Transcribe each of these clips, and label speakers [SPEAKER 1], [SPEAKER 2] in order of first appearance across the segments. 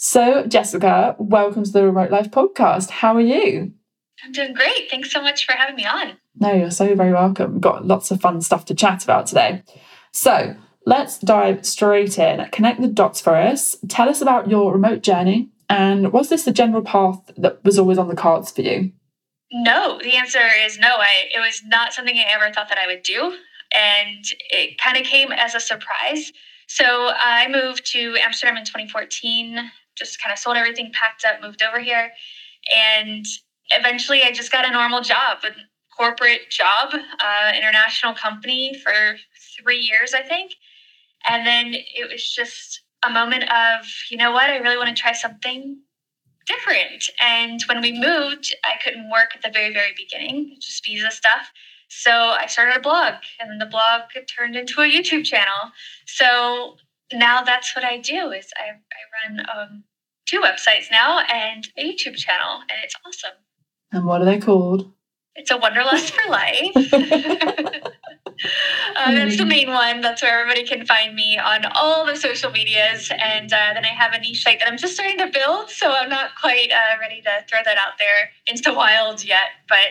[SPEAKER 1] So, Jessica, welcome to the Remote Life podcast. How are you?
[SPEAKER 2] I'm doing great. Thanks so much for having me on.
[SPEAKER 1] No, you're so very welcome. We've got lots of fun stuff to chat about today. So, let's dive straight in. Connect the dots for us. Tell us about your remote journey and was this the general path that was always on the cards for you?
[SPEAKER 2] No, the answer is no. I it was not something I ever thought that I would do, and it kind of came as a surprise. So I moved to Amsterdam in 2014. Just kind of sold everything, packed up, moved over here, and eventually I just got a normal job, a corporate job, uh, international company for three years, I think, and then it was just a moment of, you know what, I really want to try something different. And when we moved, I couldn't work at the very, very beginning, just visa stuff. So I started a blog, and the blog turned into a YouTube channel. So now that's what I do is I, I run um, two websites now and a YouTube channel, and it's awesome.
[SPEAKER 1] And what are they called?
[SPEAKER 2] It's a Wanderlust for Life. Uh, that's the main one. That's where everybody can find me on all the social medias. And uh, then I have a niche site that I'm just starting to build. So I'm not quite uh, ready to throw that out there into the wild yet. But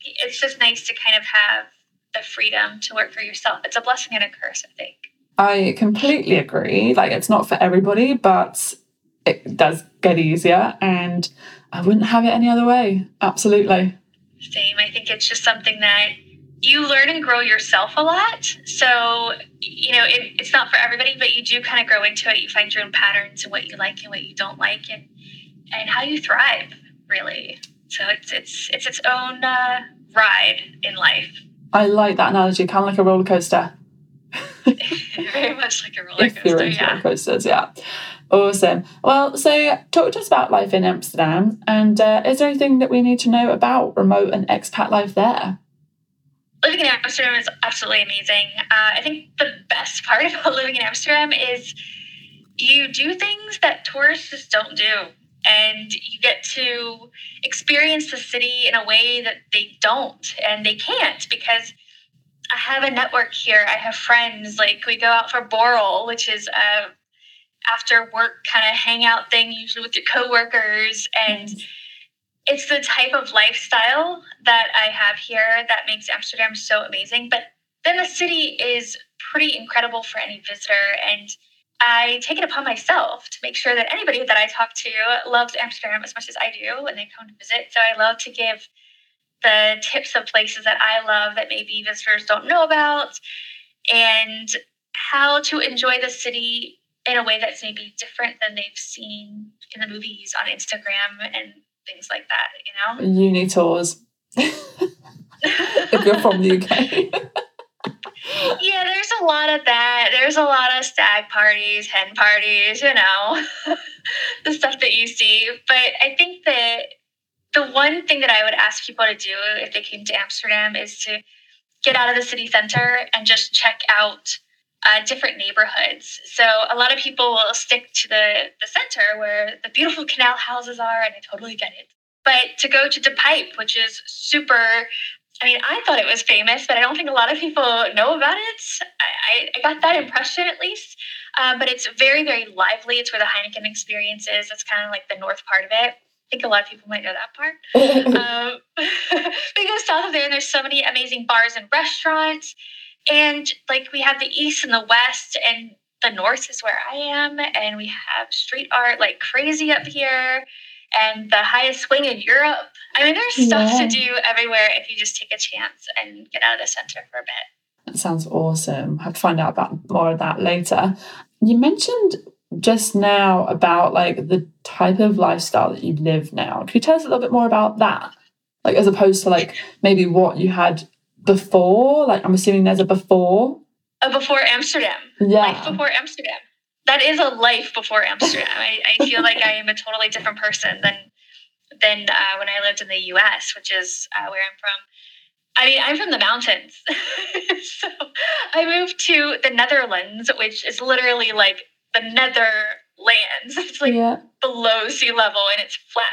[SPEAKER 2] it's just nice to kind of have the freedom to work for yourself. It's a blessing and a curse, I think.
[SPEAKER 1] I completely agree. Like, it's not for everybody, but it does get easier. And I wouldn't have it any other way. Absolutely.
[SPEAKER 2] Same. I think it's just something that you learn and grow yourself a lot. So, you know, it, it's not for everybody, but you do kind of grow into it. You find your own patterns and what you like and what you don't like and, and how you thrive, really. So it's, it's, it's its own uh, ride in life.
[SPEAKER 1] I like that analogy, kind of like a roller coaster.
[SPEAKER 2] Very much like a roller coaster. If you're into yeah. roller
[SPEAKER 1] coasters, yeah. Awesome. Well, so talk to us about life in Amsterdam. And uh, is there anything that we need to know about remote and expat life there?
[SPEAKER 2] living in Amsterdam is absolutely amazing. Uh, I think the best part about living in Amsterdam is you do things that tourists just don't do. And you get to experience the city in a way that they don't and they can't because I have a network here. I have friends. Like we go out for Borrel, which is a after work kind of hangout thing, usually with your coworkers. And mm-hmm it's the type of lifestyle that I have here that makes Amsterdam so amazing. But then the city is pretty incredible for any visitor. And I take it upon myself to make sure that anybody that I talk to loves Amsterdam as much as I do when they come to visit. So I love to give the tips of places that I love that maybe visitors don't know about and how to enjoy the city in a way that's maybe different than they've seen in the movies on Instagram and things like that, you know?
[SPEAKER 1] Uni tours. if you're from the UK.
[SPEAKER 2] yeah, there's a lot of that. There's a lot of stag parties, hen parties, you know, the stuff that you see. But I think that the one thing that I would ask people to do if they came to Amsterdam is to get out of the city center and just check out uh, different neighborhoods. So a lot of people will stick to the, the center where the beautiful canal houses are, and I totally get it. But to go to De Pijp, which is super, I mean, I thought it was famous, but I don't think a lot of people know about it. I, I got that impression at least. Um, but it's very, very lively. It's where the Heineken experience is. It's kind of like the north part of it. I think a lot of people might know that part. um, we go south of there, and there's so many amazing bars and restaurants. And like we have the east and the west, and the north is where I am, and we have street art like crazy up here, and the highest swing in Europe. I mean, there's stuff yeah. to do everywhere if you just take a chance and get out of the center for a bit.
[SPEAKER 1] That sounds awesome. I have to find out about more of that later. You mentioned just now about like the type of lifestyle that you live now. Can you tell us a little bit more about that? Like as opposed to like maybe what you had before? Like, I'm assuming there's a before.
[SPEAKER 2] A before Amsterdam.
[SPEAKER 1] Yeah.
[SPEAKER 2] Life before Amsterdam. That is a life before Amsterdam. I, I feel like I am a totally different person than than uh, when I lived in the U.S., which is uh, where I'm from. I mean, I'm from the mountains. so I moved to the Netherlands, which is literally like the nether lands. It's like yeah. below sea level and it's flat.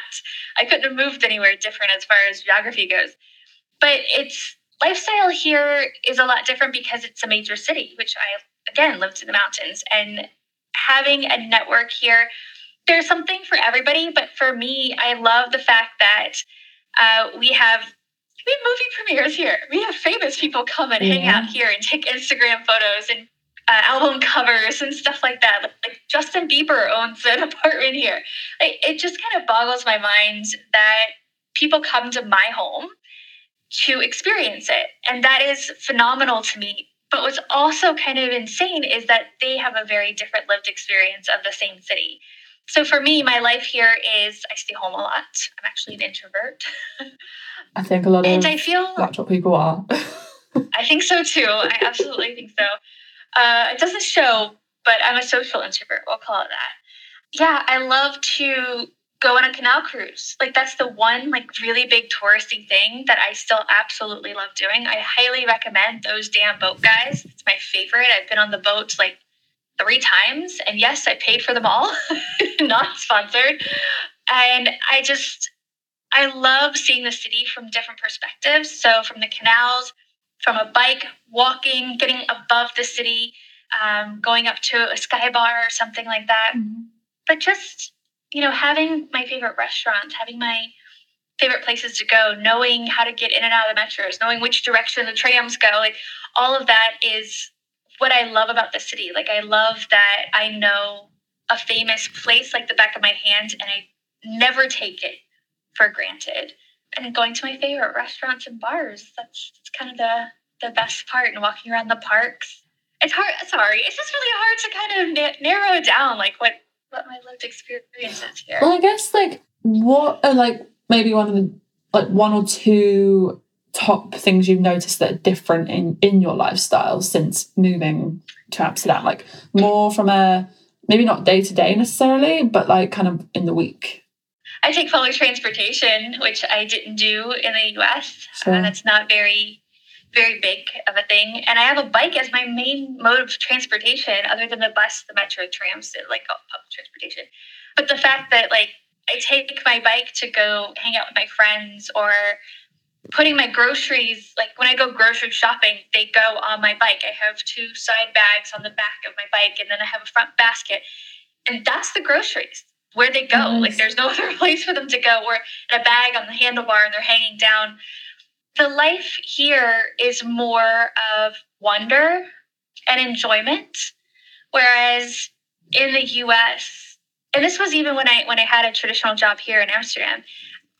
[SPEAKER 2] I couldn't have moved anywhere different as far as geography goes. But it's lifestyle here is a lot different because it's a major city, which I, again, lived in the mountains. And having a network here there's something for everybody, but for me, I love the fact that uh, we have we have movie premieres here. We have famous people come and yeah. hang out here and take Instagram photos and uh, album covers and stuff like that. Like, like, Justin Bieber owns an apartment here. Like, it just kind of boggles my mind that people come to my home to experience it. And that is phenomenal to me. But what's also kind of insane is that they have a very different lived experience of the same city. So for me, my life here is I stay home a lot. I'm actually an introvert.
[SPEAKER 1] I think a lot and of I feel what people are.
[SPEAKER 2] I think so too. I absolutely think so. Uh, it doesn't show, but I'm a social introvert. We'll call it that. Yeah, I love to go on a canal cruise. Like that's the one like really big touristy thing that I still absolutely love doing. I highly recommend those Dam Boat Guys. It's my favorite. I've been on the boats like three times, and yes, I paid for them all, not sponsored. And I just I love seeing the city from different perspectives. So from the canals, from a bike, walking, getting above the city, um, going up to a sky bar or something like that. Mm-hmm. But just you know, having my favorite restaurants, having my favorite places to go, knowing how to get in and out of the metros, knowing which direction the trams go, like all of that is what I love about the city. Like I love that I know a famous place like the back of my hand and I never take it for granted. And going to my favorite restaurants and bars, that's, that's kind of the the best part and walking around the parks. It's hard, sorry, it's just really hard to kind of na- narrow down like what what my lived experiences here.
[SPEAKER 1] Well, I guess like what are like maybe one of the like one or two top things you've noticed that are different in in your lifestyle since moving to Amsterdam? Like more from a maybe not day to day necessarily, but like kind of in the week.
[SPEAKER 2] I take public transportation, which I didn't do in the US. Sure. Uh, that's not very very big of a thing. And I have a bike as my main mode of transportation, other than the bus, the metro, trams, like public transportation. But the fact that like I take my bike to go hang out with my friends or putting my groceries like when I go grocery shopping, they go on my bike. I have two side bags on the back of my bike and then I have a front basket. And that's the groceries where they go. Nice. Like there's no other place for them to go. Or in a bag on the handlebar and they're hanging down. The life here is more of wonder and enjoyment. Whereas in the US and this was even when I when I had a traditional job here in Amsterdam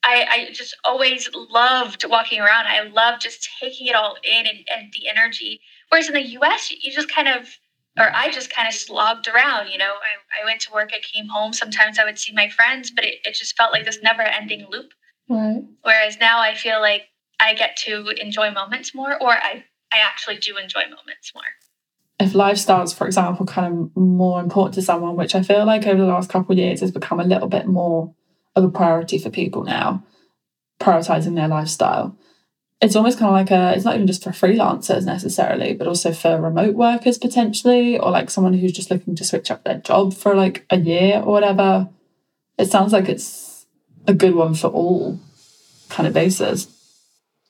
[SPEAKER 2] I, I just always loved walking around. I loved just taking it all in and, and the energy. Whereas in the US you just kind of or I just kind of slogged around, you know. I, I went to work, I came home. Sometimes I would see my friends, but it, it just felt like this never ending loop. Right. Whereas now I feel like I get to enjoy moments more, or I, I actually do enjoy moments more.
[SPEAKER 1] If lifestyles, for example, kind of more important to someone, which I feel like over the last couple of years has become a little bit more of a priority for people now, prioritizing their lifestyle. It's almost kind of like a, it's not even just for freelancers necessarily, but also for remote workers potentially, or like someone who's just looking to switch up their job for like a year or whatever. It sounds like it's a good one for all kind of bases.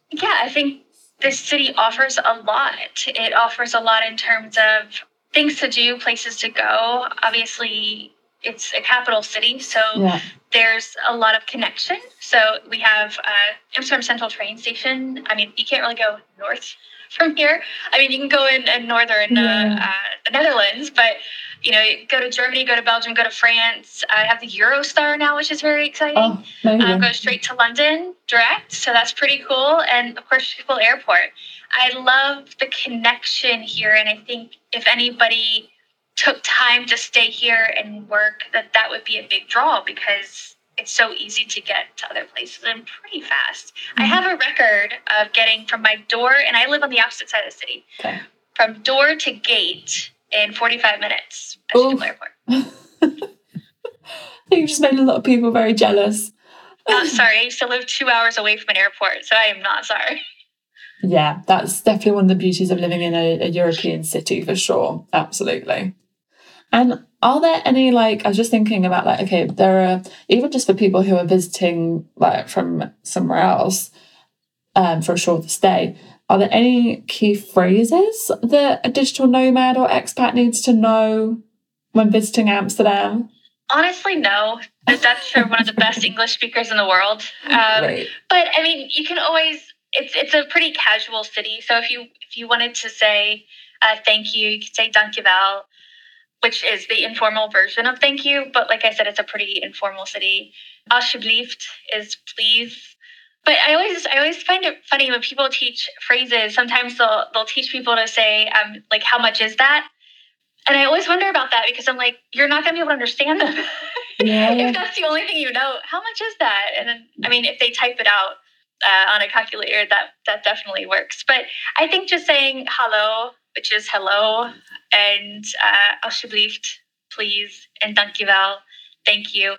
[SPEAKER 2] Yeah, I think this city offers a lot. It offers a lot in terms of things to do, places to go. Obviously, it's a capital city, so yeah. there's a lot of connection. So we have uh, Amsterdam Central train station. I mean, you can't really go north from here. I mean, you can go in, in northern uh, uh, uh, the Netherlands, but you know, go to Germany, go to Belgium, go to France. I have the Eurostar now, which is very exciting. Oh, um, go straight to London direct, so that's pretty cool. And of course, Schiphol Airport. I love the connection here, and I think if anybody took time to stay here and work, that that would be a big draw because it's so easy to get to other places and pretty fast. Mm-hmm. I have a record of getting from my door, and I live on the opposite side of the city. Okay. From door to gate in 45 minutes at Schiphol Airport.
[SPEAKER 1] You've just made a lot of people very jealous.
[SPEAKER 2] Oh, sorry. I used to live two hours away from an airport, so I am not sorry.
[SPEAKER 1] Yeah, that's definitely one of the beauties of living in a, a European city for sure. Absolutely. And are there any like I was just thinking about like okay, there are even just for people who are visiting like from somewhere else um, for a shorter stay, are there any key phrases that a digital nomad or expat needs to know when visiting Amsterdam?
[SPEAKER 2] Honestly, no. Dutch are one of the best English speakers in the world. Um, right. But I mean, you can always. It's it's a pretty casual city. So if you if you wanted to say uh, thank you, you could say dankjewel, which is the informal version of thank you. But like I said, it's a pretty informal city. Alsjeblieft is please. But I always I always find it funny when people teach phrases. Sometimes they'll they'll teach people to say um like how much is that and I always wonder about that because I'm like, you're not going to be able to understand them. Yeah. if that's the only thing you know, how much is that? And then, I mean, if they type it out uh, on a calculator, that that definitely works. But I think just saying hello, which is hello, and uh, alsjeblieft, please, and dankjewel, thank you.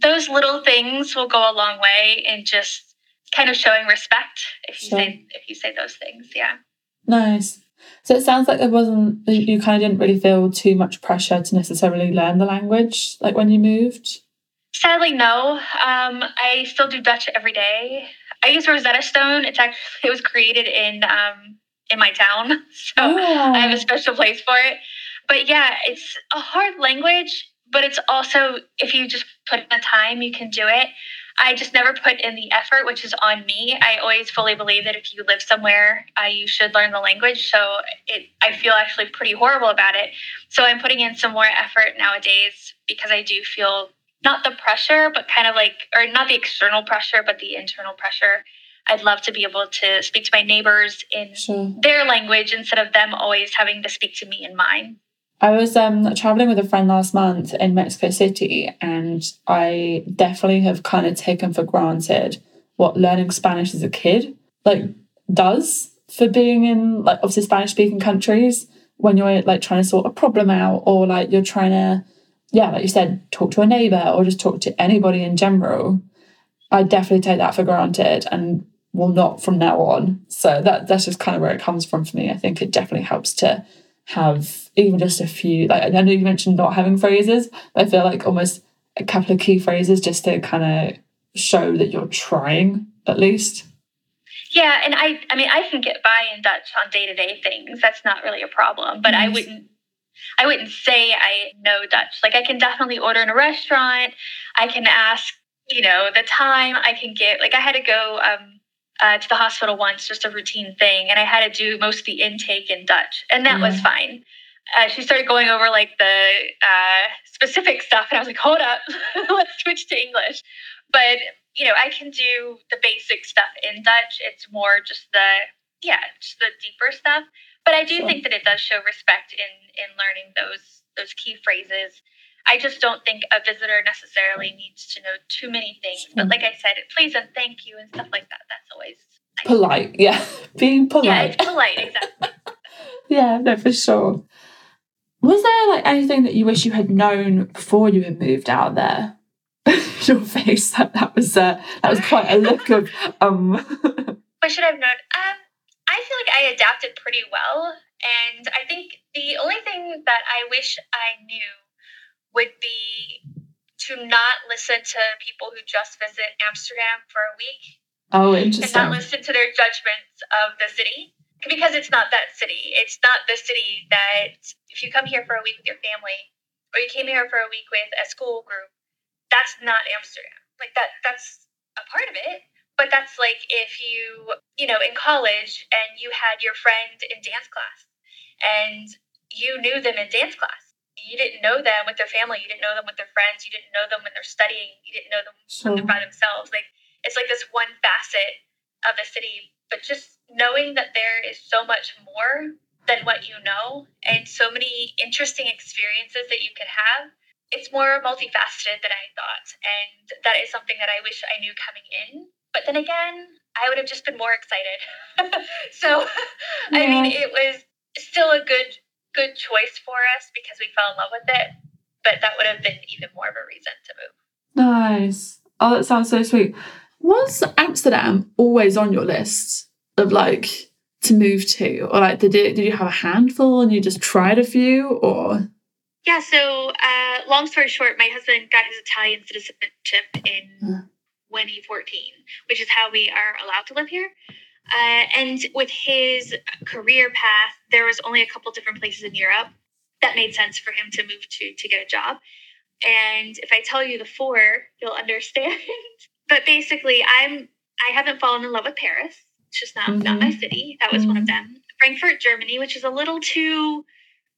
[SPEAKER 2] Those little things will go a long way in just kind of showing respect if you sure. say if you say those things. Yeah.
[SPEAKER 1] Nice. So it sounds like there wasn't, you kind of didn't really feel too much pressure to necessarily learn the language, like when you moved?
[SPEAKER 2] Sadly, no. Um, I still do Dutch every day. I use Rosetta Stone. It's actually, it was created in, um, in my town. So oh. I have a special place for it. But yeah, it's a hard language, but it's also, if you just put in the time, you can do it. I just never put in the effort, which is on me. I always fully believe that if you live somewhere, uh, you should learn the language. So it, I feel actually pretty horrible about it. So I'm putting in some more effort nowadays because I do feel not the pressure, but kind of like, or not the external pressure, but the internal pressure. I'd love to be able to speak to my neighbors in sure. their language instead of them always having to speak to me in mine.
[SPEAKER 1] I was um, traveling with a friend last month in Mexico City, and I definitely have kind of taken for granted what learning Spanish as a kid like does for being in like obviously Spanish speaking countries when you're like trying to sort a problem out or like you're trying to yeah like you said talk to a neighbor or just talk to anybody in general. I definitely take that for granted and will not from now on. So that that's just kind of where it comes from for me. I think it definitely helps to have even just a few like I know you mentioned not having phrases, but I feel like almost a couple of key phrases just to kind of show that you're trying at least.
[SPEAKER 2] Yeah, and I I mean I can get by in Dutch on day-to-day things. That's not really a problem, but I wouldn't I wouldn't say I know Dutch. Like I can definitely order in a restaurant. I can ask, you know, the time. I can get like I had to go um uh, to the hospital once, just a routine thing, and I had to do most of the intake in Dutch, and that mm. was fine. Uh, she started going over like the uh, specific stuff, and I was like, "Hold up, let's switch to English." But you know, I can do the basic stuff in Dutch. It's more just the yeah, just the deeper stuff. But I do sure. think that it does show respect in in learning those those key phrases. I just don't think a visitor necessarily needs to know too many things. But like I said, please and thank you and stuff like that. That's always
[SPEAKER 1] nice. polite. Yeah, being polite. Yeah,
[SPEAKER 2] polite. Exactly.
[SPEAKER 1] yeah, no, for sure. Was there like anything that you wish you had known before you had moved out there? Your face that that was uh, that was quite a look of um.
[SPEAKER 2] what should I've known? Um, I feel like I adapted pretty well, and I think the only thing that I wish I knew would be to not listen to people who just visit Amsterdam for a week.
[SPEAKER 1] Oh, interesting.
[SPEAKER 2] And not listen to their judgments of the city because it's not that city. It's not the city that if you come here for a week with your family or you came here for a week with a school group, that's not Amsterdam. Like that that's a part of it. But that's like if you, you know, in college and you had your friend in dance class and you knew them in dance class you didn't know them with their family, you didn't know them with their friends, you didn't know them when they're studying, you didn't know them when they're by themselves. Like it's like this one facet of the city, but just knowing that there is so much more than what you know and so many interesting experiences that you could have. It's more multifaceted than I thought. And that is something that I wish I knew coming in. But then again, I would have just been more excited. so, yeah. I mean, it was still a good good choice for us because we fell in love with it. But that would have been even more of a reason to move.
[SPEAKER 1] Nice. Oh, that sounds so sweet. Was Amsterdam always on your list of like to move to, or like did it, did you have a handful and you just tried a few, or?
[SPEAKER 2] Yeah. So, uh, long story short, my husband got his Italian citizenship in 2014, which is how we are allowed to live here. Uh, and with his career path, there was only a couple different places in Europe that made sense for him to move to to get a job. And if I tell you the four, you'll understand. but basically, I'm I haven't fallen in love with Paris. It's just not mm-hmm. not my city. That was mm-hmm. one of them. Frankfurt, Germany, which is a little too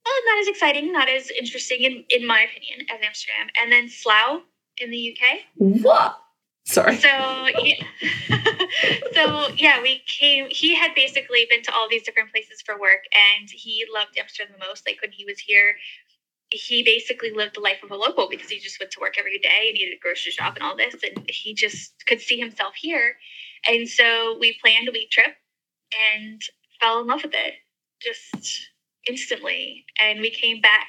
[SPEAKER 2] well, not as exciting, not as interesting in, in my opinion as Amsterdam. And then Slough in the UK.
[SPEAKER 1] What? Sorry.
[SPEAKER 2] So yeah. so yeah, we came. He had basically been to all these different places for work, and he loved Amsterdam the most. Like when he was here, he basically lived the life of a local because he just went to work every day and he did a grocery shop and all this, and he just could see himself here. And so we planned a week trip and fell in love with it just instantly. And we came back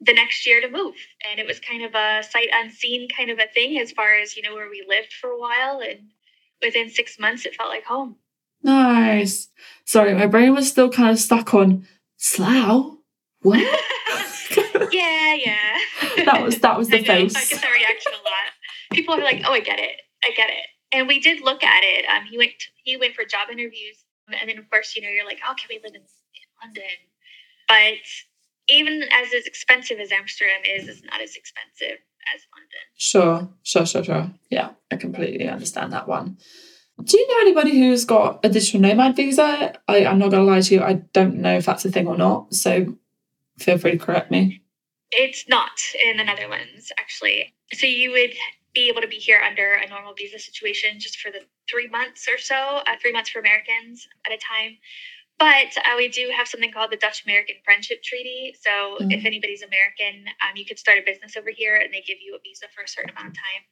[SPEAKER 2] the next year to move. And it was kind of a sight unseen kind of a thing as far as, you know, where we lived for a while. And within six months, it felt like home.
[SPEAKER 1] Nice. Sorry, my brain was still kind of stuck on Slough. What?
[SPEAKER 2] yeah, yeah.
[SPEAKER 1] that was that was the
[SPEAKER 2] I
[SPEAKER 1] face.
[SPEAKER 2] I get that reaction a lot. People are like, "Oh, I get it. I get it." And we did look at it. Um, he went he went for job interviews, and then of course, you know, you're like, "Oh, can we live in, in London?" But even as as expensive as Amsterdam is, it's not as expensive as London.
[SPEAKER 1] Sure, sure, sure, sure. Yeah, I completely understand that one. Do you know anybody who's got a digital nomad visa? I, I'm not going to lie to you, I don't know if that's a thing or not. So feel free to correct me.
[SPEAKER 2] It's not in the Netherlands, actually. So you would be able to be here under a normal visa situation just for the three months or so, uh, three months for Americans at a time. But uh, we do have something called the Dutch American Friendship Treaty. So mm-hmm. if anybody's American, um, you could start a business over here and they give you a visa for a certain amount of time.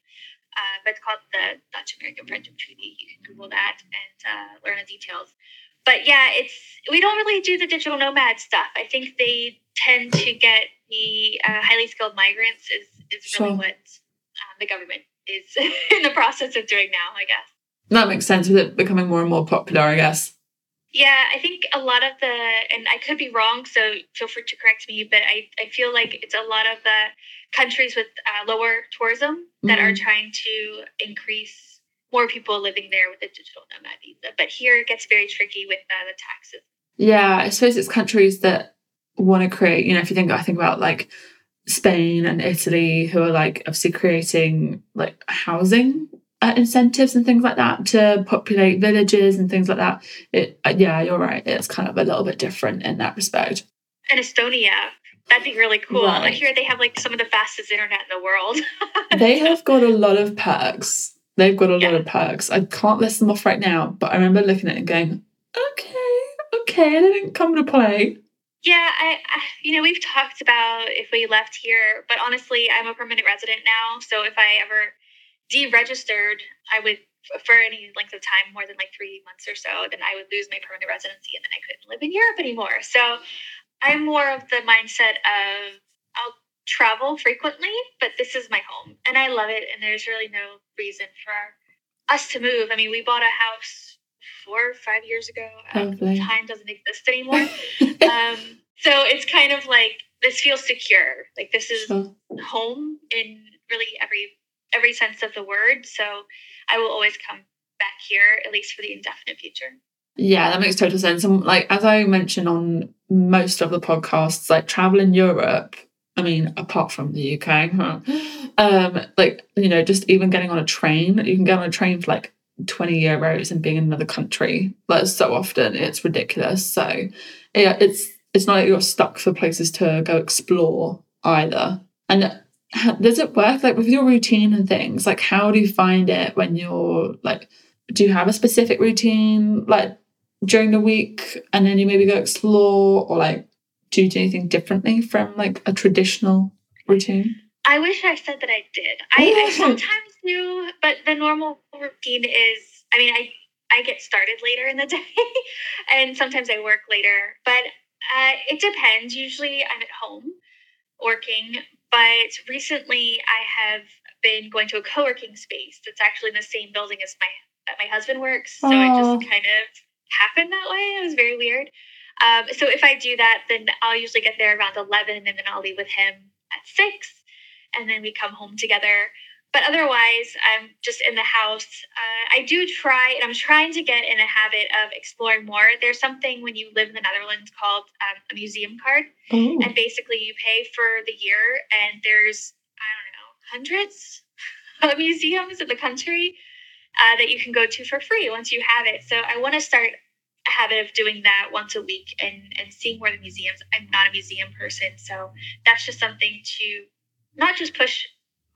[SPEAKER 2] Uh, but it's called the Dutch American Friendship Treaty. You can Google that and uh, learn the details. But yeah, it's we don't really do the digital nomad stuff. I think they tend to get the uh, highly skilled migrants is is really sure. what um, the government is in the process of doing now. I guess
[SPEAKER 1] that makes sense with it becoming more and more popular. I guess.
[SPEAKER 2] Yeah, I think a lot of the, and I could be wrong, so feel free to correct me, but I, I feel like it's a lot of the countries with uh, lower tourism that mm-hmm. are trying to increase more people living there with a digital nomad visa. But here it gets very tricky with uh, the taxes.
[SPEAKER 1] Yeah, I suppose it's countries that want to create, you know, if you think, I think about like Spain and Italy, who are like obviously creating like housing uh, incentives and things like that to populate villages and things like that. It, uh, yeah, you're right. It's kind of a little bit different in that respect.
[SPEAKER 2] And Estonia, that'd be really cool. Right. Like here, they have like some of the fastest internet in the world.
[SPEAKER 1] they have got a lot of perks. They've got a yeah. lot of perks. I can't list them off right now, but I remember looking at it and going, okay, okay, they didn't come to play.
[SPEAKER 2] Yeah, I, I, you know, we've talked about if we left here, but honestly, I'm a permanent resident now. So if I ever deregistered, I would for any length of time, more than like three months or so, then I would lose my permanent residency and then I couldn't live in Europe anymore. So I'm more of the mindset of I'll travel frequently, but this is my home and I love it. And there's really no reason for us to move. I mean, we bought a house four or five years ago. Um, time doesn't exist anymore. um, so it's kind of like this feels secure. Like this is sure. home in really every every sense of the word. So I will always come back here, at least for the indefinite future.
[SPEAKER 1] Yeah, that makes total sense. And like as I mentioned on most of the podcasts, like travel in Europe, I mean, apart from the UK, huh? um, like, you know, just even getting on a train, you can get on a train for like 20 euros and being in another country. Like so often it's ridiculous. So yeah, it's it's not like you're stuck for places to go explore either. And does it work like with your routine and things? Like how do you find it when you're like do you have a specific routine like during the week and then you maybe go explore or like do you do anything differently from like a traditional routine?
[SPEAKER 2] I wish i said that i did. I, I sometimes do but the normal routine is i mean i i get started later in the day and sometimes i work later but uh, it depends. Usually i'm at home working but recently, I have been going to a co-working space that's actually in the same building as my that my husband works. So it just kind of happened that way. It was very weird. Um, so if I do that, then I'll usually get there around eleven, and then I'll leave with him at six, and then we come home together but otherwise i'm just in the house uh, i do try and i'm trying to get in a habit of exploring more there's something when you live in the netherlands called um, a museum card Ooh. and basically you pay for the year and there's i don't know hundreds of museums in the country uh, that you can go to for free once you have it. So I want to start a habit of doing that once a week and, and seeing where the museums. I'm not a museum person, so that's just something to not just push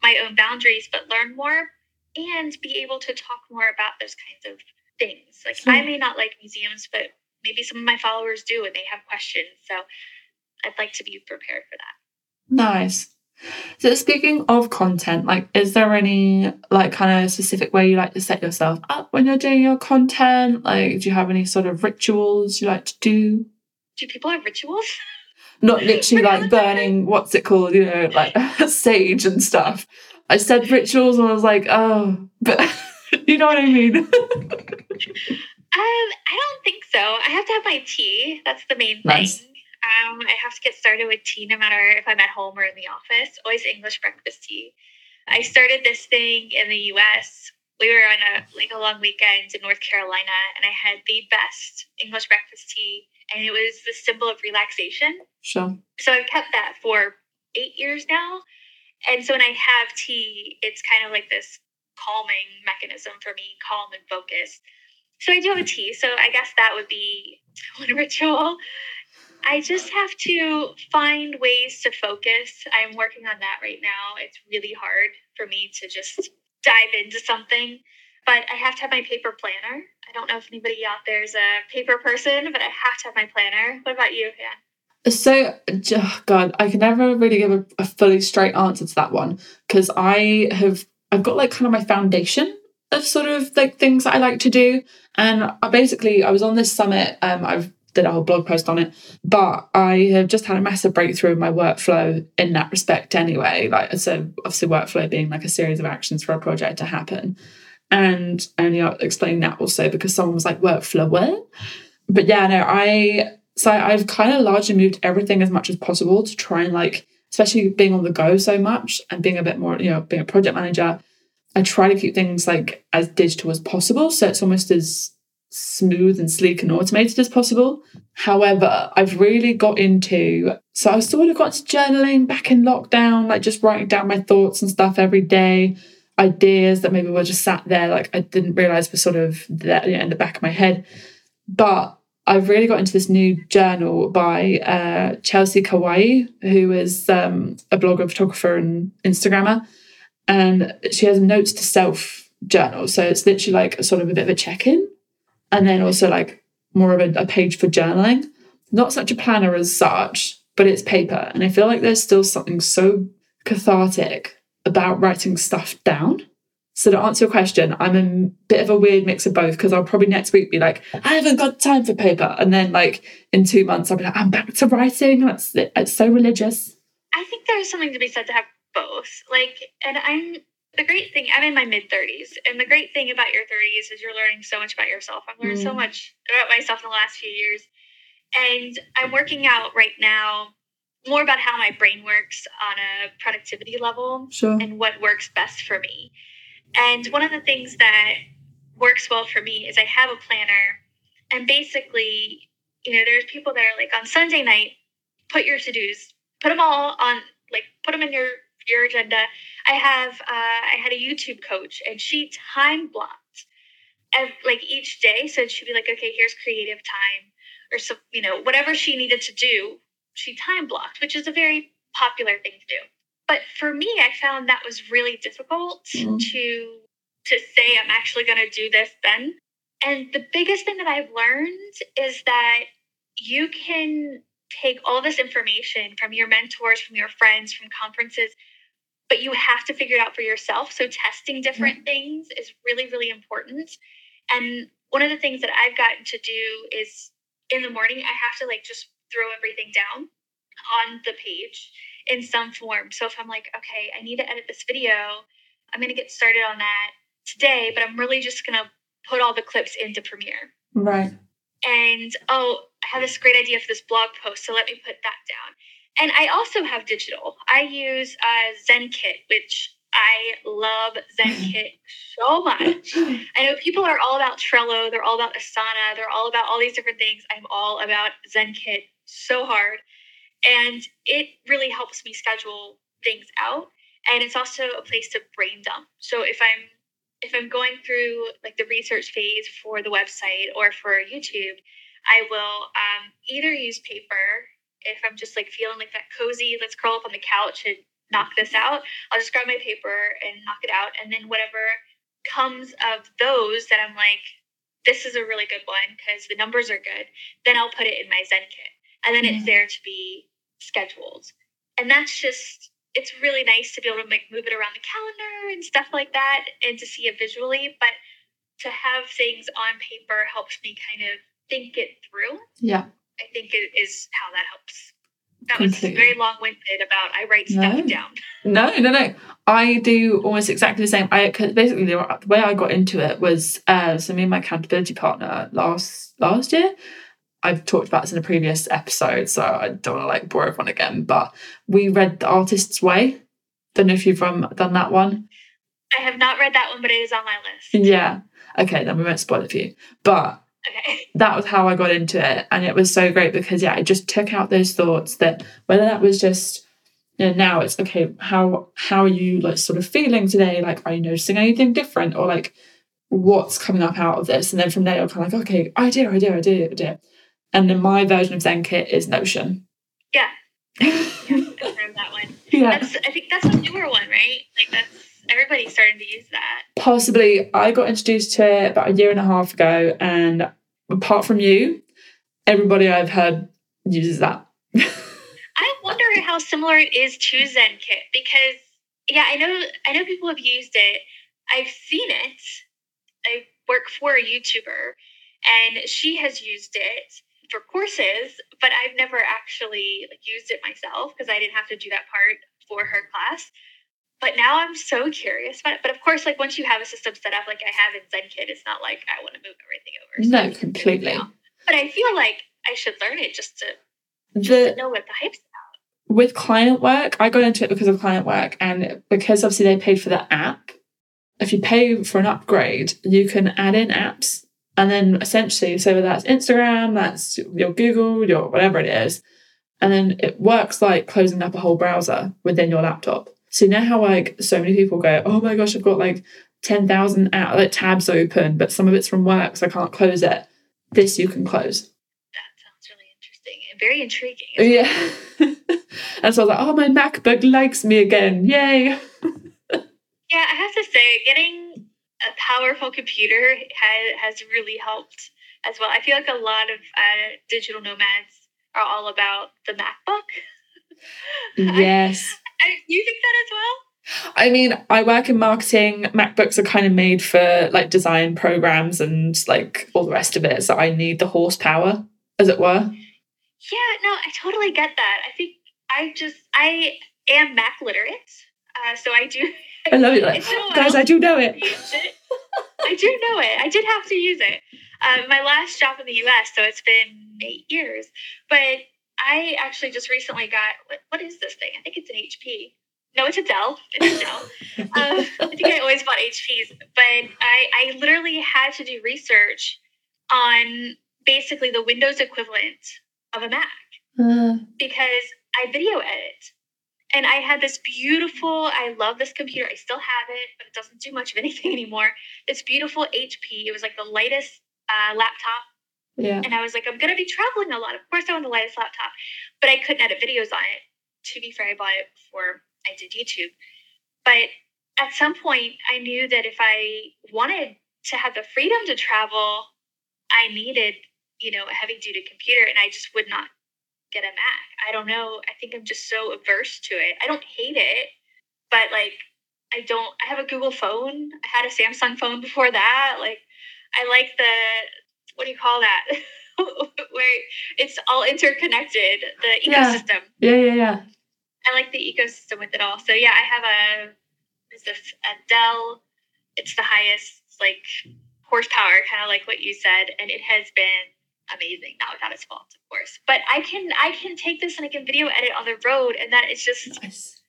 [SPEAKER 2] my own boundaries, but learn more and be able to talk more about those kinds of things. Like I hmm. may not like museums, but maybe some of my followers do and they have questions. So I'd like to be prepared for that.
[SPEAKER 1] Nice. So speaking of content, like is there any like kind of specific way you like to set yourself up when you're doing your content? Like do you have any sort of rituals you like to do?
[SPEAKER 2] Do people have rituals?
[SPEAKER 1] Not literally like burning what's it called, you know, like sage and stuff. I said rituals and I was like, oh, but you know what I mean? um,
[SPEAKER 2] I don't think so. I have to have my tea. That's the main
[SPEAKER 1] Nice.
[SPEAKER 2] thing. Um, I have to get started with tea no matter if I'm at home or in the office. Always English breakfast tea. I started this thing in the US. We were on a like a long weekend in North Carolina and I had the best English breakfast tea and it was the symbol of relaxation.
[SPEAKER 1] Sure.
[SPEAKER 2] So I've kept that for eight years now. And so when I have tea, it's kind of like this calming mechanism for me, calm and focused. So I do have a tea. So I guess that would be one ritual. I just have to find ways to focus. I'm working on that right now. It's really hard for me to just dive into something, but I have to have my paper planner. I don't know if anybody out there is a paper person, but I have to have my planner. What about you, Han?
[SPEAKER 1] So, oh God, I can never really give a, a fully straight answer to that one because I have, I've got like kind of my foundation of sort of like things that I like to do. And I basically, I was on this summit, um, I've did a whole blog post on it, but I have just had a massive breakthrough in my workflow in that respect anyway. Like, so obviously, workflow being like a series of actions for a project to happen. And only explained that also because someone was like, workflow, what? But yeah, no, I, so I've kind of largely moved everything as much as possible to try and like, especially being on the go so much and being a bit more, you know, being a project manager, I try to keep things like as digital as possible. So it's almost as smooth and sleek and automated as possible. However, I've really got into, so I sort of got into journaling back in lockdown, like just writing down my thoughts and stuff every day, ideas that maybe were just sat there, like I didn't realize were sort of there you know, in the back of my head. But I've really got into this new journal by uh, Chelsea Kauai, who is um, a blogger, photographer, and Instagrammer. And she has a notes to self journal. So it's literally like a sort of a bit of a check in. And then also like more of a, a page for journaling. Not such a planner as such, but it's paper. And I feel like there's still something so cathartic about writing stuff down. So to answer your question, I'm a bit of a weird mix of both because I'll probably next week be like, I haven't got time for paper, and then like in two months I'll be like, I'm back to writing. That's it's so religious.
[SPEAKER 2] I think there's something to be said to have both. Like, and I'm the great thing. I'm in my mid 30s, and the great thing about your 30s is you're learning so much about yourself. I've learned so
[SPEAKER 1] Mm.
[SPEAKER 2] much about myself in the last few years, and I'm working out right now more about how my brain works on a productivity level
[SPEAKER 1] Sure.
[SPEAKER 2] and what works best for me. And one of the things that works well for me is I have a planner, and basically, you know, there's people that are like on Sunday night, put your to dos, put them all on, like, put them in your your agenda. I have, uh, I had a YouTube coach, and she time blocked, ev- like each day. So she'd be like, okay, here's creative time, or so, you know, whatever she needed to do, she time blocked, which is a very popular thing to do. But for me, I found that was really difficult
[SPEAKER 1] Mm.
[SPEAKER 2] to to say I'm actually going to do this then. And the biggest thing that I've learned is that you can take all this information from your mentors, from your friends, from conferences, but you have to figure it out for yourself. So testing different things is really, really important. And one of the things that I've gotten to do is in the morning, I have to like just throw everything down on the page in some form. So if I'm like, okay, I need to edit this video, I'm going to get started on that today, but I'm really just going to put all the clips into Premiere.
[SPEAKER 1] Right.
[SPEAKER 2] And oh, I have this great idea for this blog post, so let me put that down. And I also have digital. I use uh, ZenKit, which I love ZenKit so much. I know people are all about Trello, they're all about Asana, they're all about all these different things. I'm all about ZenKit so hard. And it really helps me schedule things out. and it's also a place to brain dump. So if I'm if I'm going through like the research phase for the website or for YouTube, I will um, either use paper if I'm just like feeling like that cozy, let's curl up on the couch and knock this out. I'll just grab my paper and knock it out, and then whatever comes of those that I'm like, this is a really good one because the numbers are good, then I'll put it in my ZenKit, and then it's there to be scheduled, and that's just it's really nice to be able to like move it around the calendar and stuff like that and to see it visually but to have things on paper helps me kind of think it through
[SPEAKER 1] Yeah.
[SPEAKER 2] i think it is how that helps that was very long-winded about i write stuff
[SPEAKER 1] No.
[SPEAKER 2] down
[SPEAKER 1] No, no, no. I do almost exactly the same. I 'cause basically the, the way I got into it was uh, so me and my accountability partner last last year. I've talked about this in a previous episode, so I don't want to like bore everyone again. But we read The Artist's Way. Don't know if you've um, done that one.
[SPEAKER 2] i have not read that one but it is on my list
[SPEAKER 1] Yeah. Okay, then we won't spoil it for you. But
[SPEAKER 2] okay
[SPEAKER 1] that was how I got into it. And it was so great because yeah, I just took out those thoughts that whether that was just you know, now it's okay, how how are you like sort of feeling today? Like are you noticing anything different? Or like what's coming up out of this? And then from there you're kind of like, okay, idea, idea, idea, idea. And then my version of ZenKit is Notion.
[SPEAKER 2] yeah that one
[SPEAKER 1] Yeah.
[SPEAKER 2] that's i think that's a newer one right like that's everybody starting to use that
[SPEAKER 1] Possibly I got introduced to it about a year and a half ago, and apart from you, everybody I've heard uses that.
[SPEAKER 2] I wonder how similar it is to ZenKit because yeah, I know I know people have used it. I've seen it. I work for a YouTuber and she has used it for courses, but I've never actually like, used it myself because I didn't have to do that part for her class. But now I'm so curious about it. But of course, like once you have a system set up like I have in ZenKit, it's not like I want to move everything over.
[SPEAKER 1] No,
[SPEAKER 2] do it
[SPEAKER 1] completely.
[SPEAKER 2] But I feel like I should learn it just to, just
[SPEAKER 1] The
[SPEAKER 2] to know what the hype's about.
[SPEAKER 1] with client work, I got into it because of client work, and because obviously they paid for the app. If you pay for an upgrade, you can add in apps, and then essentially, so that's Instagram, that's your Google, your whatever it is, and then it works like closing up a whole browser within your laptop. So you know how like so many people go, oh my gosh, I've got like ten thousand like tabs open, but some of it's from work, so I can't close it. This you can close.
[SPEAKER 2] That sounds really interesting and very intriguing.
[SPEAKER 1] Yeah. and so I was like, oh, my MacBook likes me again. Yay.
[SPEAKER 2] Yeah, I have to say, getting a powerful computer has, has really helped as well. I feel like a lot of uh, digital nomads are all about the MacBook.
[SPEAKER 1] Yes.
[SPEAKER 2] I, you think that as well?
[SPEAKER 1] I mean, I work in marketing. MacBooks are kind of made for like design programs and like all the rest of it. So I need the horsepower, as it were.
[SPEAKER 2] Yeah, no, I totally get that. I think I just, I am Mac literate. Uh, so I do.
[SPEAKER 1] I love it. Like,
[SPEAKER 2] It's been a
[SPEAKER 1] Guys. I do know it.
[SPEAKER 2] I do know it. I did have to use it. Uh, my last job in the U.S., so it's been eight years. But I actually just recently got what, what is this thing? I think it's an HP. No, it's a Dell. It's a Dell. um, I think I always bought HPs, but I, I literally had to do research on basically the Windows equivalent of a Mac
[SPEAKER 1] Uh,
[SPEAKER 2] because I video edit. And I had this beautiful, I love this computer. I still have it, but it doesn't do much of anything anymore. This beautiful HP. It was like the lightest uh, laptop.
[SPEAKER 1] yeah.
[SPEAKER 2] And I was like, I'm going to be traveling a lot. Of course, I want the lightest laptop. But I couldn't edit videos on it. To be fair, I bought it before I did YouTube. But at some point, I knew that if I wanted to have the freedom to travel, I needed, you know, a heavy duty computer. And I just would not get a Mac. I don't know. I think I'm just so averse to it. I don't hate it, but like I don't I have a Google phone. I had a Samsung phone before that. Like I like the what do you call that? Where it's all interconnected, the
[SPEAKER 1] Yeah.
[SPEAKER 2] ecosystem.
[SPEAKER 1] Yeah, yeah, yeah.
[SPEAKER 2] I like the ecosystem with it all. So yeah, I have a is this a Dell. It's the highest like horsepower, kind of like what you said, and it has been amazing. Not without its faults, of course. But I can I can take this and I can video edit on the road, and that is just
[SPEAKER 1] Nice.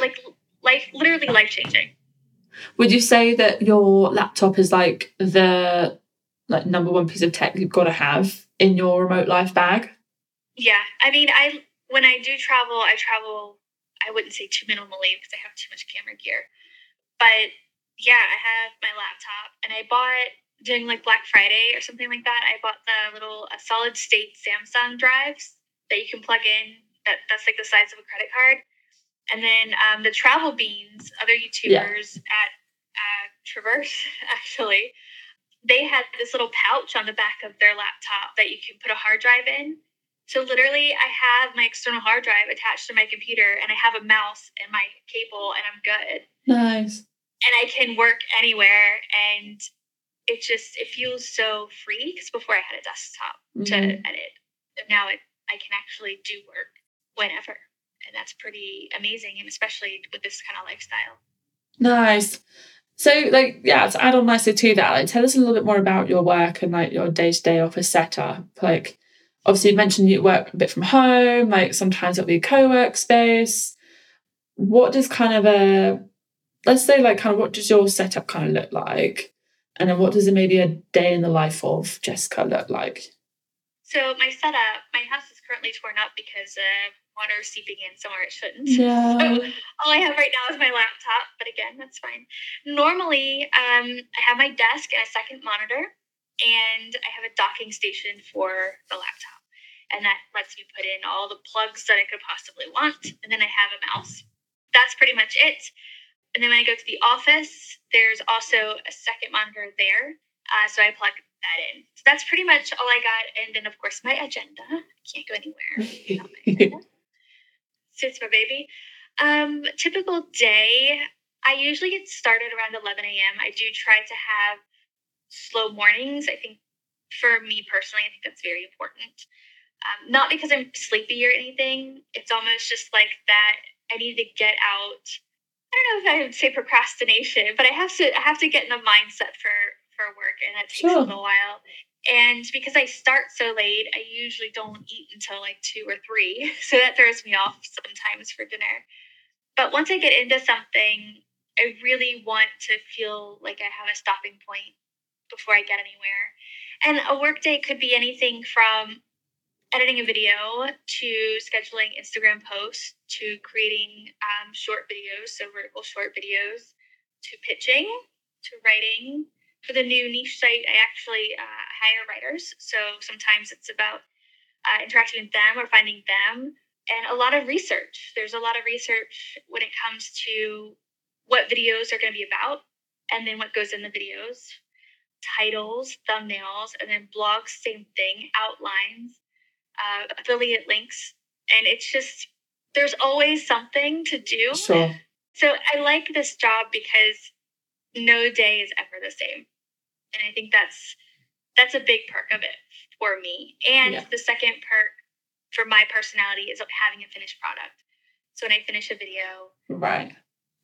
[SPEAKER 2] like life, literally life changing.
[SPEAKER 1] Would you say that your laptop is like the like number one piece of tech you've got to have in your remote life bag?
[SPEAKER 2] Yeah, I mean, I when I do travel, I travel I wouldn't say too minimally because I have too much camera gear. But yeah, I have my laptop and I bought during like Black Friday or something like that. I bought the little uh, solid state Samsung drives that you can plug in. That that's like the size of a credit card. And then um, the travel beans, other YouTubers yeah. at uh, Traverse actually, they had this little pouch on the back of their laptop that you can put a hard drive in. So literally, I have my external hard drive attached to my computer, and I have a mouse and my cable, and I'm good.
[SPEAKER 1] Nice.
[SPEAKER 2] And I can work anywhere, and it just it feels so free. Because before I had a desktop mm-hmm. to edit, and now it I can actually do work whenever, and that's pretty amazing. And especially with this kind of lifestyle.
[SPEAKER 1] Nice. So, like, yeah, to add on nicely to that, like, tell us a little bit more about your work and like your day to day office setup. Like, obviously, you mentioned you work a bit from home. Like, sometimes it'll be a co-work space. What does kind of a let's say like kind of what does your setup kind of look like, and then what does it maybe a day in the life of Jessica look like?
[SPEAKER 2] So my setup, my house is currently torn up because uh, water seeping in somewhere it shouldn't. So all I have right now is my laptop, but again, that's fine. Normally, um, I have my desk and a second monitor, and I have a docking station for the laptop. And that lets me put in all the plugs that I could possibly want. And then I have a mouse. That's pretty much it. And then when I go to the office, there's also a second monitor there. Uh, so I plug that in. So that's pretty much all I got. And then, of course, my agenda. Can't go anywhere. so it's my baby. Um, typical day, I usually get started around 11 a.m. I do try to have slow mornings. I think for me personally, I think that's very important. Um, not because I'm sleepy or anything. It's almost just like that I need to get out. I don't know if I would say procrastination, but I have to I have to get in the mindset for for work, and that takes sure. a little while. And because I start so late, I usually don't eat until like two or three. So that throws me off sometimes for dinner. But once I get into something, I really want to feel like I have a stopping point before I get anywhere. And a work day could be anything from editing a video to scheduling Instagram posts to creating um, short videos, so vertical short videos, to pitching, to writing, for the new niche site, I actually uh, hire writers. So sometimes it's about uh, interacting with them or finding them, and a lot of research. There's a lot of research when it comes to what videos are going to be about, and then what goes in the videos, titles, thumbnails, and then blogs, same thing, outlines, uh, affiliate links, and it's just there's always something to do.
[SPEAKER 1] Sure.
[SPEAKER 2] So I like this job because no day is ever the same. And I think that's that's a big perk of it for me. And yeah. the second perk for my personality is having a finished product. So when I finish a video,
[SPEAKER 1] right,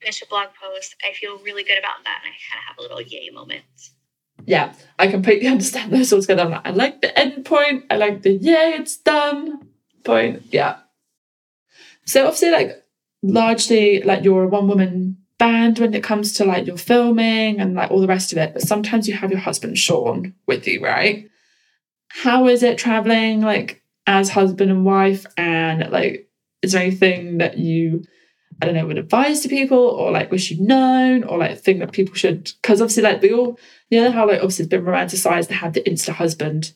[SPEAKER 2] finish a blog post, I feel really good about that, and I kind of have a little yay moment.
[SPEAKER 1] Yeah, I completely understand those sorts of I like the end point. I like the yay, it's done point. Yeah. So obviously, like largely, like you're a one woman band when it comes to like your filming and like all the rest of it, but sometimes you have your husband Sean with you, right? How is it traveling like as husband and wife? And like, is there anything that you, I don't know, would advise to people or like wish you'd known or like think that people should? Because obviously, like, we all, you know, how like obviously it's been romanticized to have the Insta husband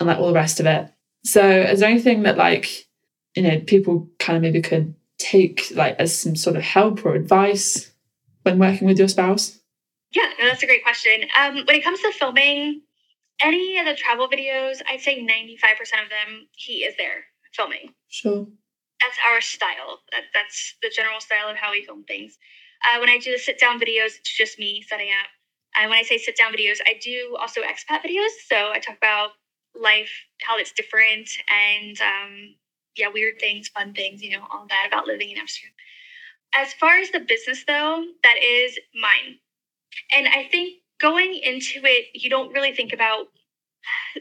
[SPEAKER 1] and like all the rest of it. So, is there anything that like, you know, people kind of maybe could take like as some sort of help or advice when working with your spouse?
[SPEAKER 2] Yeah, no, that's a great question. Um, when it comes to filming any of the travel videos, I'd say 95% of them, he is there filming.
[SPEAKER 1] Sure.
[SPEAKER 2] That's our style. That, that's the general style of how we film things. Uh, when I do the sit down videos, it's just me setting up. And when I say sit down videos, I do also expat videos. So I talk about life, how it's different, and um, yeah, weird things, fun things, you know, all that about living in Amsterdam. As far as the business, though, that is mine. And I think going into it, you don't really think about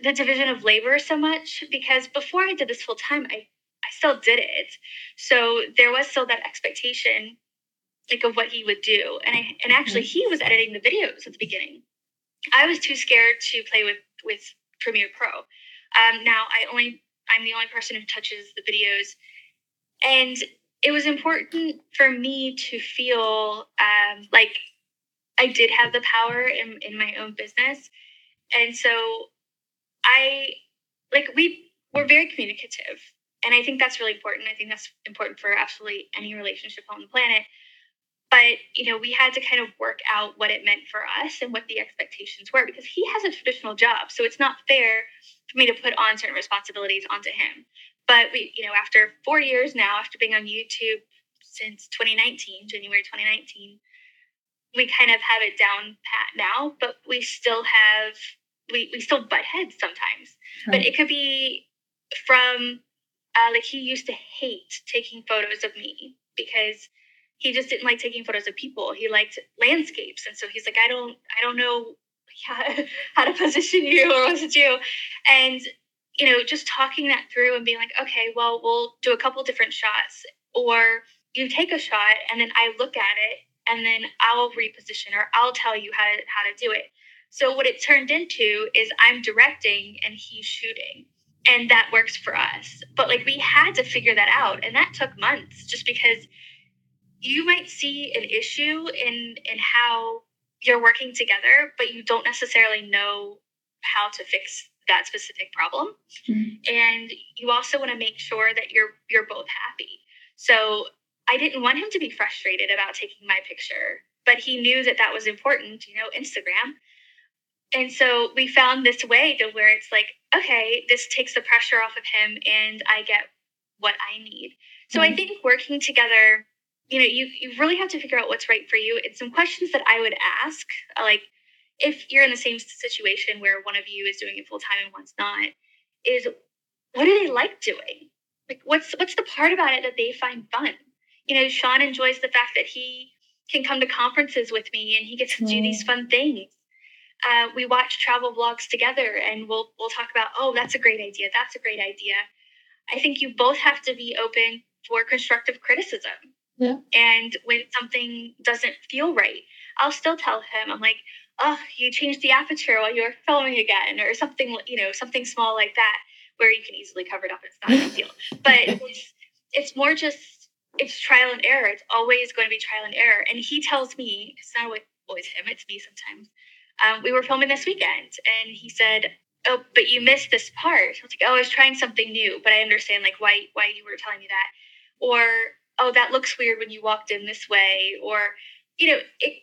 [SPEAKER 2] the division of labor so much because before I did this full time, I, still did it. So there was still that expectation like of what he would do. And I and actually he was editing the videos at the beginning. I was too scared to play with with Premiere Pro. Um, now I only I'm the only person who touches the videos. And it was important for me to feel um, like I did have the power in, in my own business. And so I, like, we were very communicative. And I think that's really important. I think that's important for absolutely any relationship on the planet. But, you know, we had to kind of work out what it meant for us and what the expectations were because he has a traditional job. So it's not fair for me to put on certain responsibilities onto him. But we, you know, after four years now, after being on YouTube since 2019, January 2019, we kind of have it down pat now, but we still have we, we still butt heads sometimes. Right. But it could be from uh, like he used to hate taking photos of me because he just didn't like taking photos of people. He liked landscapes, and so he's like, I don't I don't know how, how to position you or what to do, and you know, just talking that through and being like, okay, well, we'll do a couple different shots, or you take a shot and then I look at it and then I'll reposition or I'll tell you how to how to do it. So what it turned into is I'm directing and he's shooting. And that works for us. But like we had to figure that out and that took months just because you might see an issue in in how you're working together, but you don't necessarily know how to fix that specific problem. Mm-hmm. And you also want to make sure that you're you're both happy. So I didn't want him to be frustrated about taking my picture, but he knew that that was important, you know, Instagram. And so we found this way to where it's like, okay, this takes the pressure off of him and I get what I need. So mm-hmm. I think working together, you know, you, you really have to figure out what's right for you. And some questions that I would ask, like if you're in the same situation where one of you is doing it full time and one's not, is what do they like doing? Like what's what's the part about it that they find fun? you know, Sean enjoys the fact that he can come to conferences with me and he gets to do these fun things. Uh, we watch travel vlogs together and we'll we'll talk about, oh, that's a great idea. That's a great idea. I think you both have to be open for constructive criticism.
[SPEAKER 1] Yeah.
[SPEAKER 2] And when something doesn't feel right, I'll still tell him, I'm like, oh, you changed the aperture while you were filming again, or something, you know, something small like that, where you can easily cover it up. It's not a big deal. But it's, it's more just it's trial and error. It's always going to be trial and error. And he tells me, it's not always him, it's me sometimes. Um, we were filming this weekend and he said, Oh, but you missed this part. I was like, Oh, I was trying something new, but I understand like why why you were telling me that. Or, oh, that looks weird when you walked in this way. Or, you know, it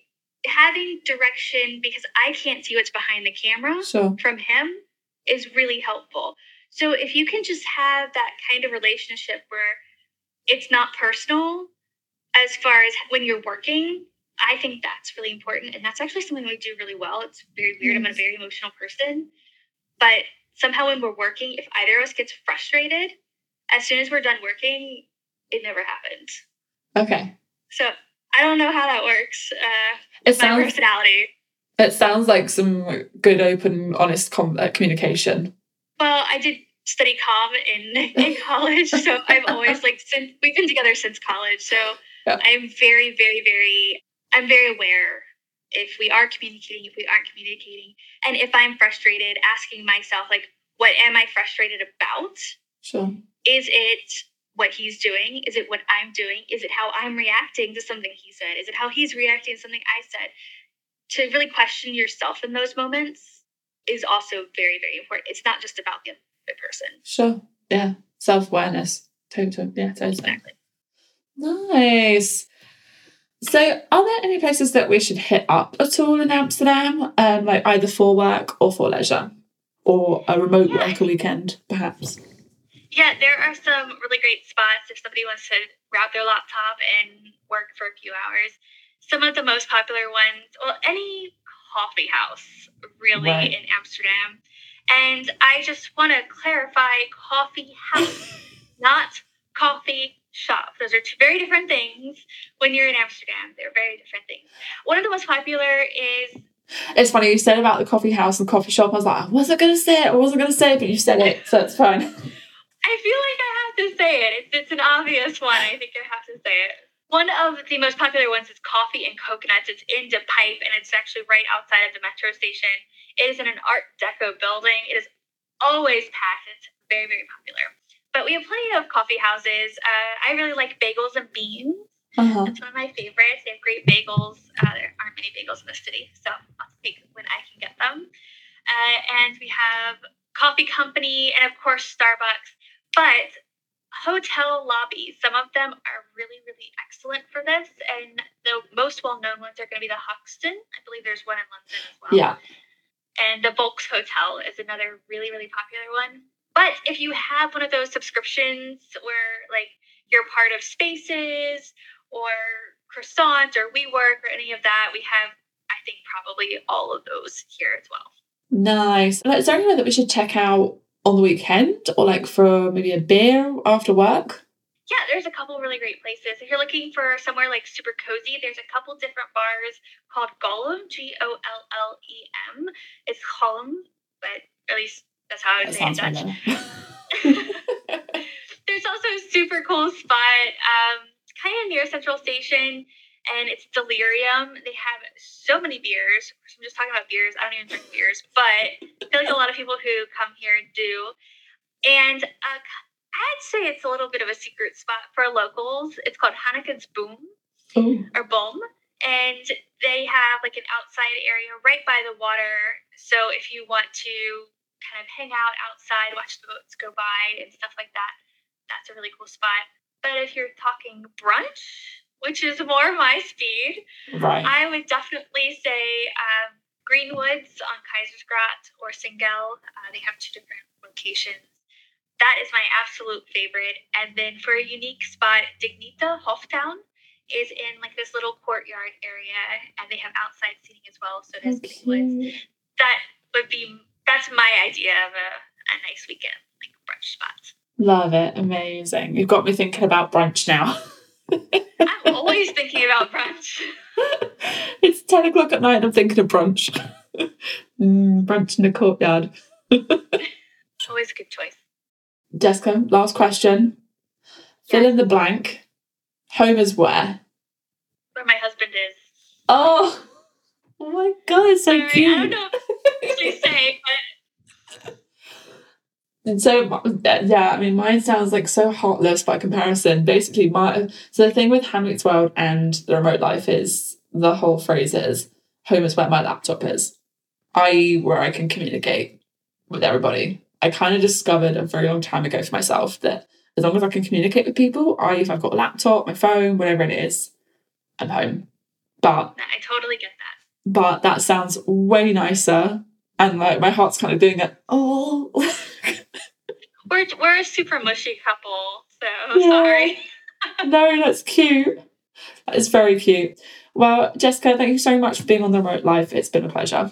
[SPEAKER 2] having direction because I can't see what's behind the camera
[SPEAKER 1] so.
[SPEAKER 2] from him is really helpful. So if you can just have that kind of relationship where it's not personal as far as when you're working. I think that's really important. And that's actually something we do really well. It's very weird. I'm a very emotional person. But somehow when we're working, if either of us gets frustrated, as soon as we're done working, it never happens.
[SPEAKER 1] Okay.
[SPEAKER 2] So I don't know how that works. Uh, it sounds, my personality.
[SPEAKER 1] It sounds like some good, open, honest com- uh, communication.
[SPEAKER 2] Well, I did study comm in in college, so I've always like since we've been together since college. So yeah. I'm very, very, very I'm very aware if we are communicating, if we aren't communicating, and if I'm frustrated, asking myself like, what am I frustrated about?
[SPEAKER 1] Sure.
[SPEAKER 2] Is it what he's doing? Is it what I'm doing? Is it how I'm reacting to something he said? Is it how he's reacting to something I said? To really question yourself in those moments is also very, very important. It's not just about the other person.
[SPEAKER 1] Sure. Yeah. Self awareness. Total. Yeah, totally.
[SPEAKER 2] Exactly.
[SPEAKER 1] Nice. So, are there any places that we should hit up at all in Amsterdam, um, like either for work or for leisure, or a remote yeah. work weekend, perhaps?
[SPEAKER 2] Yeah, there are some really great spots if somebody wants to grab their laptop and work for a few hours. Some of the most popular ones, well, any coffee house really right. in Amsterdam and I just want to clarify coffee house, not coffee shop. Those are two very different things when you're in Amsterdam. They're very different things. One of the most popular is.
[SPEAKER 1] It's funny you said about the coffee house and coffee shop. I was like, I wasn't going to say it. I wasn't going to say it, but you said it, so it's fine.
[SPEAKER 2] I feel like I have to say it. It's, it's an obvious one. I think I have to say it. One of the most popular ones is Coffee and Coconuts. It's in De Pijp, and it's actually right outside of the metro station. It is in an Art Deco building. It is always packed. It's very, very popular. But we have plenty of coffee houses. Uh, I really like bagels and beans.
[SPEAKER 1] Uh-huh.
[SPEAKER 2] That's one of my favorites. They have great bagels. Uh, there aren't many bagels in the city, so I'll take when I can get them. Uh, and we have Coffee Company and, of course, Starbucks. But hotel lobbies, some of them are really, really excellent for this. And the most well known ones are going to be the Hoxton. I believe there's one in London as well.
[SPEAKER 1] Yeah.
[SPEAKER 2] And the Volks Hotel is another really, really popular one. But if you have one of those subscriptions where, like, you're part of Spaces or Croissant or WeWork or any of that, we have, I think, probably all of those here as well.
[SPEAKER 1] Nice. Is there anywhere that we should check out on the weekend or like for maybe a beer after work?
[SPEAKER 2] Yeah, there's a couple really great places. If you're looking for somewhere like super cozy, there's a couple different bars called Gollem, G O L L E M. It's Gollum, but at least that's how I would
[SPEAKER 1] That
[SPEAKER 2] say it in Dutch. There's also a super cool spot, um, kind of near Central Station, and it's Delirium. They have so many beers. I'm just talking about beers. I don't even drink beers, but I feel like a lot of people who come here do. And uh, I'd say it's a little bit of a secret spot for locals. It's called Hannekes Boom
[SPEAKER 1] oh,
[SPEAKER 2] or Boom. And they have like an outside area right by the water. So if you want to kind of hang out outside, watch the boats go by and stuff like that, that's a really cool spot. But if you're talking brunch, which is more my speed,
[SPEAKER 1] right.
[SPEAKER 2] I would definitely say um, Greenwoods on Keizersgracht or Singel. Uh, they have two different locations. That is my absolute favorite. And then for a unique spot, Dignita Hoftuin is in like this little courtyard area, and they have outside seating as well. So there's Greenwoods.
[SPEAKER 1] Okay.
[SPEAKER 2] That would be that's my idea of a, a nice weekend like brunch spot.
[SPEAKER 1] Love it. Amazing. You've got me thinking about brunch now.
[SPEAKER 2] I'm always thinking about brunch.
[SPEAKER 1] it's 10 o'clock at night and I'm thinking of brunch. mm, brunch in the courtyard.
[SPEAKER 2] Always a good choice.
[SPEAKER 1] Jessica, last question. Fill in the blank. Home is where?
[SPEAKER 2] Where my husband is.
[SPEAKER 1] Oh, oh my god, it's so cute.
[SPEAKER 2] I don't know say, but
[SPEAKER 1] And so, yeah, I mean, mine sounds like so heartless by comparison. Basically, my so the thing with Han Meets World and the remote life is the whole phrase is home is where my laptop is, i.e., where I can communicate with everybody. I kind of discovered a very long time ago for myself that as long as I can communicate with people, i.e., if I've got a laptop, my phone, whatever it is, I'm home. But
[SPEAKER 2] I totally get that.
[SPEAKER 1] but that sounds way nicer, and like my heart's kind of doing it. Oh.
[SPEAKER 2] We're we're a super mushy couple, so
[SPEAKER 1] Yeah.
[SPEAKER 2] sorry.
[SPEAKER 1] no, that's cute. That is very cute. Well, Jessica, thank you so much for being on the remote life. It's been a pleasure.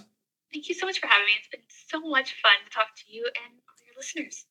[SPEAKER 2] Thank you so much for having me. It's been so much fun to talk to you and all your listeners.